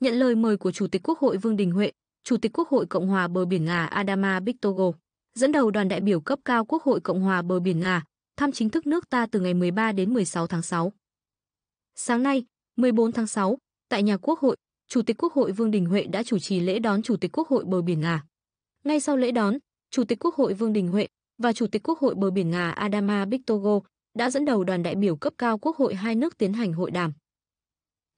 Nhận lời mời của Chủ tịch Quốc hội Vương Đình Huệ, Chủ tịch Quốc hội Cộng hòa bờ biển Nga Adama Bictogo, dẫn đầu đoàn đại biểu cấp cao Quốc hội Cộng hòa bờ biển Nga, thăm chính thức nước ta từ ngày 13 đến 16 tháng 6. Sáng nay, 14 tháng 6, tại nhà Quốc hội, Chủ tịch Quốc hội Vương Đình Huệ đã chủ trì lễ đón Chủ tịch Quốc hội bờ biển Nga. Ngay sau lễ đón, Chủ tịch Quốc hội Vương Đình Huệ và Chủ tịch Quốc hội bờ biển Nga Adama Bictogo đã dẫn đầu đoàn đại biểu cấp cao Quốc hội hai nước tiến hành hội đàm.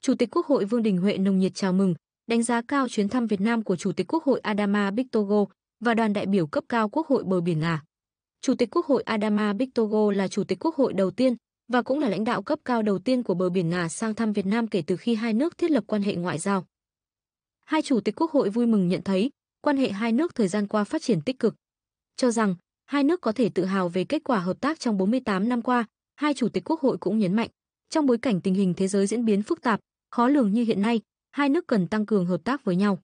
Chủ tịch Quốc hội Vương Đình Huệ nồng nhiệt chào mừng, đánh giá cao chuyến thăm Việt Nam của Chủ tịch Quốc hội Adama Bictogo và đoàn đại biểu cấp cao Quốc hội bờ biển Nga. Chủ tịch Quốc hội Adama Bictogo là Chủ tịch Quốc hội đầu tiên và cũng là lãnh đạo cấp cao đầu tiên của bờ biển Nga sang thăm Việt Nam kể từ khi hai nước thiết lập quan hệ ngoại giao. Hai chủ tịch Quốc hội vui mừng nhận thấy quan hệ hai nước thời gian qua phát triển tích cực, cho rằng hai nước có thể tự hào về kết quả hợp tác trong 48 năm qua, hai chủ tịch Quốc hội cũng nhấn mạnh, trong bối cảnh tình hình thế giới diễn biến phức tạp, khó lường như hiện nay, hai nước cần tăng cường hợp tác với nhau.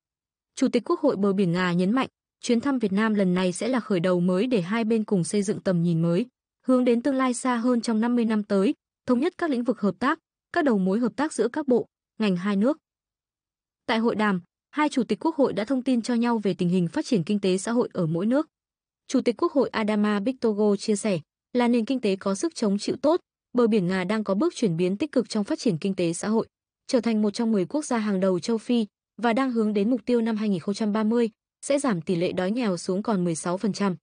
Chủ tịch Quốc hội bờ biển Nga nhấn mạnh, chuyến thăm Việt Nam lần này sẽ là khởi đầu mới để hai bên cùng xây dựng tầm nhìn mới, hướng đến tương lai xa hơn trong 50 năm tới, thống nhất các lĩnh vực hợp tác, các đầu mối hợp tác giữa các bộ, ngành hai nước. Tại hội đàm, hai chủ tịch Quốc hội đã thông tin cho nhau về tình hình phát triển kinh tế xã hội ở mỗi nước. Chủ tịch Quốc hội Adama Bictogo chia sẻ, là nền kinh tế có sức chống chịu tốt, bờ biển Nga đang có bước chuyển biến tích cực trong phát triển kinh tế xã hội, trở thành một trong 10 quốc gia hàng đầu châu Phi và đang hướng đến mục tiêu năm 2030 sẽ giảm tỷ lệ đói nghèo xuống còn 16%.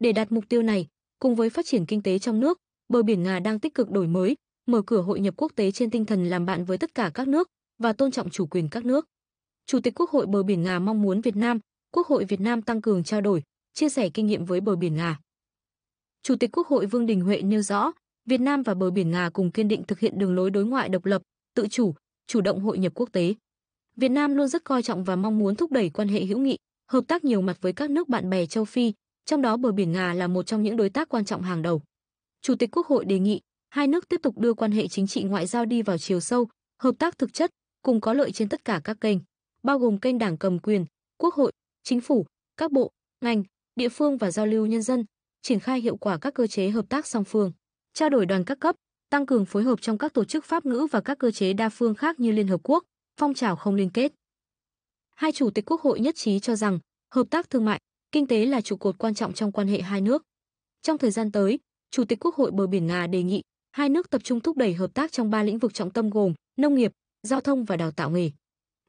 Để đạt mục tiêu này, cùng với phát triển kinh tế trong nước, bờ biển Nga đang tích cực đổi mới, mở cửa hội nhập quốc tế trên tinh thần làm bạn với tất cả các nước và tôn trọng chủ quyền các nước. Chủ tịch Quốc hội bờ biển Nga mong muốn Việt Nam, Quốc hội Việt Nam tăng cường trao đổi, chia sẻ kinh nghiệm với bờ biển Nga. Chủ tịch Quốc hội Vương Đình Huệ nêu rõ, Việt Nam và bờ biển Nga cùng kiên định thực hiện đường lối đối ngoại độc lập, tự chủ, chủ động hội nhập quốc tế. Việt Nam luôn rất coi trọng và mong muốn thúc đẩy quan hệ hữu nghị, hợp tác nhiều mặt với các nước bạn bè châu Phi, trong đó bờ biển Nga là một trong những đối tác quan trọng hàng đầu. Chủ tịch Quốc hội đề nghị hai nước tiếp tục đưa quan hệ chính trị ngoại giao đi vào chiều sâu, hợp tác thực chất, cùng có lợi trên tất cả các kênh, bao gồm kênh đảng cầm quyền, quốc hội, chính phủ, các bộ, ngành, địa phương và giao lưu nhân dân, triển khai hiệu quả các cơ chế hợp tác song phương, trao đổi đoàn các cấp, tăng cường phối hợp trong các tổ chức pháp ngữ và các cơ chế đa phương khác như Liên Hợp Quốc, phong trào không liên kết. Hai chủ tịch quốc hội nhất trí cho rằng hợp tác thương mại, kinh tế là trụ cột quan trọng trong quan hệ hai nước. Trong thời gian tới, Chủ tịch Quốc hội bờ biển Nga đề nghị hai nước tập trung thúc đẩy hợp tác trong ba lĩnh vực trọng tâm gồm nông nghiệp, giao thông và đào tạo nghề.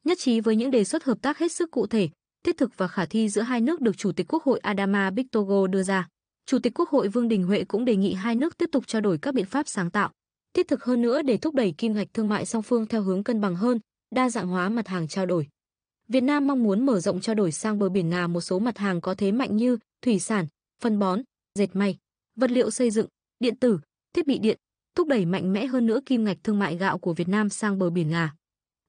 Nhất trí với những đề xuất hợp tác hết sức cụ thể, thiết thực và khả thi giữa hai nước được Chủ tịch Quốc hội Adama Bictogo đưa ra. Chủ tịch Quốc hội Vương Đình Huệ cũng đề nghị hai nước tiếp tục trao đổi các biện pháp sáng tạo, thiết thực hơn nữa để thúc đẩy kim ngạch thương mại song phương theo hướng cân bằng hơn, đa dạng hóa mặt hàng trao đổi. Việt Nam mong muốn mở rộng trao đổi sang bờ biển Nga một số mặt hàng có thế mạnh như thủy sản, phân bón, dệt may, vật liệu xây dựng, điện tử, thiết bị điện, thúc đẩy mạnh mẽ hơn nữa kim ngạch thương mại gạo của Việt Nam sang bờ biển Nga.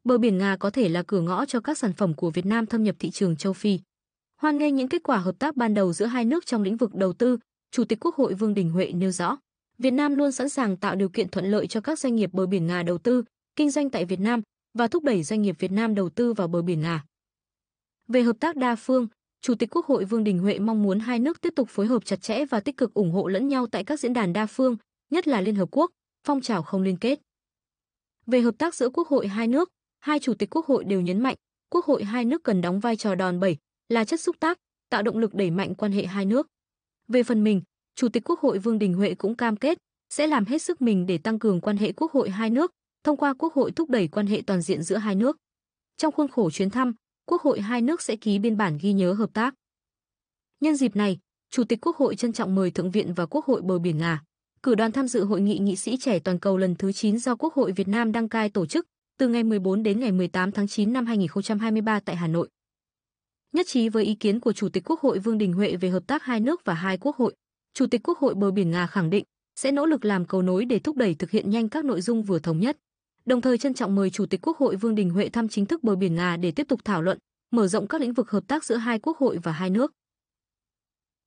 Bờ biển Nga có thể là cửa ngõ cho các sản phẩm của Việt Nam thâm nhập thị trường châu Phi. Hoan nghênh những kết quả hợp tác ban đầu giữa hai nước trong lĩnh vực đầu tư, Chủ tịch Quốc hội Vương Đình Huệ nêu rõ, Việt Nam luôn sẵn sàng tạo điều kiện thuận lợi cho các doanh nghiệp bờ biển Nga đầu tư, kinh doanh tại Việt Nam và thúc đẩy doanh nghiệp Việt Nam đầu tư vào bờ biển Nga. Về hợp tác đa phương, Chủ tịch Quốc hội Vương Đình Huệ mong muốn hai nước tiếp tục phối hợp chặt chẽ và tích cực ủng hộ lẫn nhau tại các diễn đàn đa phương, nhất là Liên Hợp Quốc, phong trào không liên kết. Về hợp tác giữa quốc hội hai nước, hai chủ tịch quốc hội đều nhấn mạnh, quốc hội hai nước cần đóng vai trò đòn bẩy, là chất xúc tác, tạo động lực đẩy mạnh quan hệ hai nước. Về phần mình, Chủ tịch Quốc hội Vương Đình Huệ cũng cam kết sẽ làm hết sức mình để tăng cường quan hệ quốc hội hai nước, thông qua quốc hội thúc đẩy quan hệ toàn diện giữa hai nước. Trong khuôn khổ chuyến thăm, quốc hội hai nước sẽ ký biên bản ghi nhớ hợp tác. Nhân dịp này, Chủ tịch Quốc hội trân trọng mời Thượng viện và Quốc hội bờ biển Nga cử đoàn tham dự hội nghị nghị sĩ trẻ toàn cầu lần thứ 9 do Quốc hội Việt Nam đăng cai tổ chức từ ngày 14 đến ngày 18 tháng 9 năm 2023 tại Hà Nội. Nhất trí với ý kiến của Chủ tịch Quốc hội Vương Đình Huệ về hợp tác hai nước và hai quốc hội, Chủ tịch Quốc hội bờ biển Nga khẳng định sẽ nỗ lực làm cầu nối để thúc đẩy thực hiện nhanh các nội dung vừa thống nhất. Đồng thời trân trọng mời Chủ tịch Quốc hội Vương Đình Huệ thăm chính thức bờ biển Nga để tiếp tục thảo luận, mở rộng các lĩnh vực hợp tác giữa hai quốc hội và hai nước.